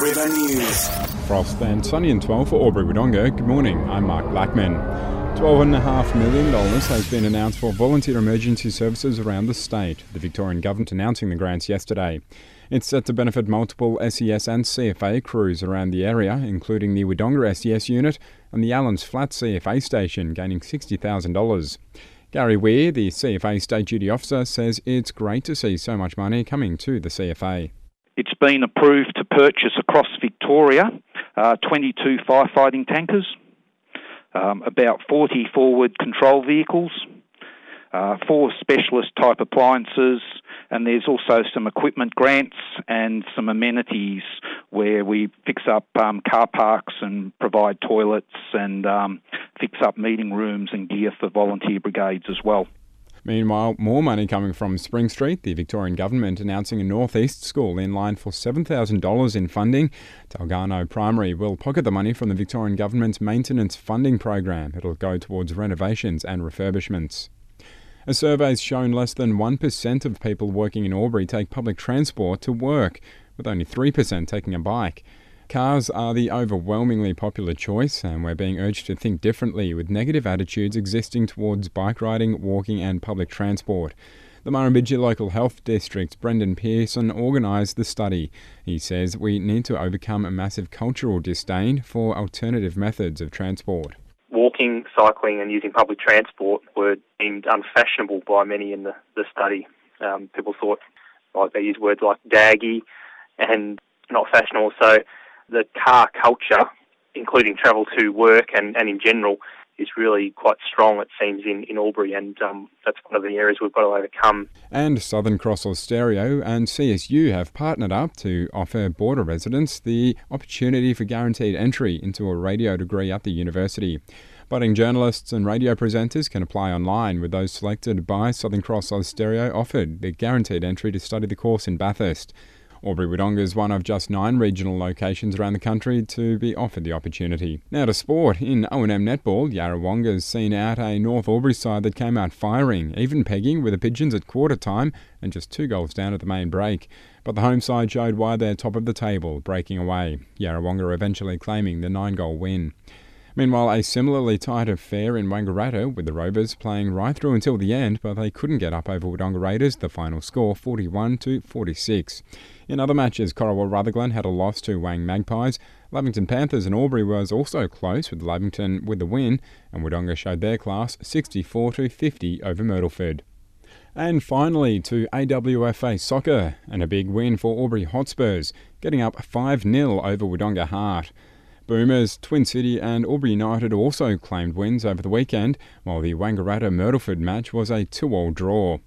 River News. Frost and sunny and 12 for Albury Wodonga. Good morning, I'm Mark Blackman. $12.5 million has been announced for volunteer emergency services around the state, the Victorian Government announcing the grants yesterday. It's set to benefit multiple SES and CFA crews around the area, including the Wodonga SES unit and the Allens Flat CFA station, gaining $60,000. Gary Weir, the CFA State Duty Officer, says it's great to see so much money coming to the CFA. It's been approved to purchase across Victoria uh, 22 firefighting tankers, um, about 40 forward control vehicles, uh, four specialist type appliances, and there's also some equipment grants and some amenities where we fix up um, car parks and provide toilets and um, fix up meeting rooms and gear for volunteer brigades as well. Meanwhile, more money coming from Spring Street, the Victorian Government announcing a northeast school in line for $7,000 in funding. Talgarno Primary will pocket the money from the Victorian Government's maintenance funding program. It'll go towards renovations and refurbishments. A survey's shown less than 1% of people working in Albury take public transport to work, with only 3% taking a bike. Cars are the overwhelmingly popular choice, and we're being urged to think differently with negative attitudes existing towards bike riding, walking, and public transport. The Murrumbidgee Local Health District's Brendan Pearson organised the study. He says we need to overcome a massive cultural disdain for alternative methods of transport. Walking, cycling, and using public transport were deemed unfashionable by many in the, the study. Um, people thought, like, they used words like daggy and not fashionable. So the car culture, including travel to work and, and in general, is really quite strong, it seems, in, in Albury, and um, that's one of the areas we've got to overcome. And Southern Cross Austereo and CSU have partnered up to offer border residents the opportunity for guaranteed entry into a radio degree at the university. Budding journalists and radio presenters can apply online, with those selected by Southern Cross Austereo offered the guaranteed entry to study the course in Bathurst. Albury Wodonga is one of just nine regional locations around the country to be offered the opportunity. Now to sport. In O&M netball, Yarrawonga's seen out a North Albury side that came out firing, even pegging with the Pigeons at quarter time and just two goals down at the main break. But the home side showed why they're top of the table, breaking away. Yarrawonga eventually claiming the nine goal win. Meanwhile, a similarly tight affair in Wangaratta, with the Rovers playing right through until the end, but they couldn't get up over Wodonga Raiders, the final score 41 to 46. In other matches, Corowa Rutherglen had a loss to Wang Magpies. Lavington Panthers and Albury was also close, with Lavington with the win, and Wodonga showed their class 64 to 50 over Myrtleford. And finally to AWFA soccer, and a big win for Albury Hotspurs, getting up 5 0 over Wodonga Heart. Boomers, Twin City, and Albury United also claimed wins over the weekend, while the Wangaratta Myrtleford match was a 2 all draw.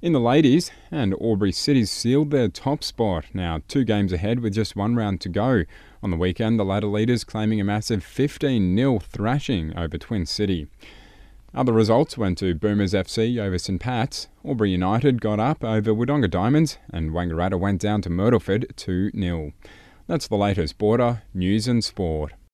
In the ladies, and Albury City sealed their top spot, now two games ahead with just one round to go. On the weekend, the ladder leaders claiming a massive 15 0 thrashing over Twin City. Other results went to Boomers FC over St Pat's, Albury United got up over Wodonga Diamonds, and Wangaratta went down to Myrtleford 2 0. That's the latest border news and sport.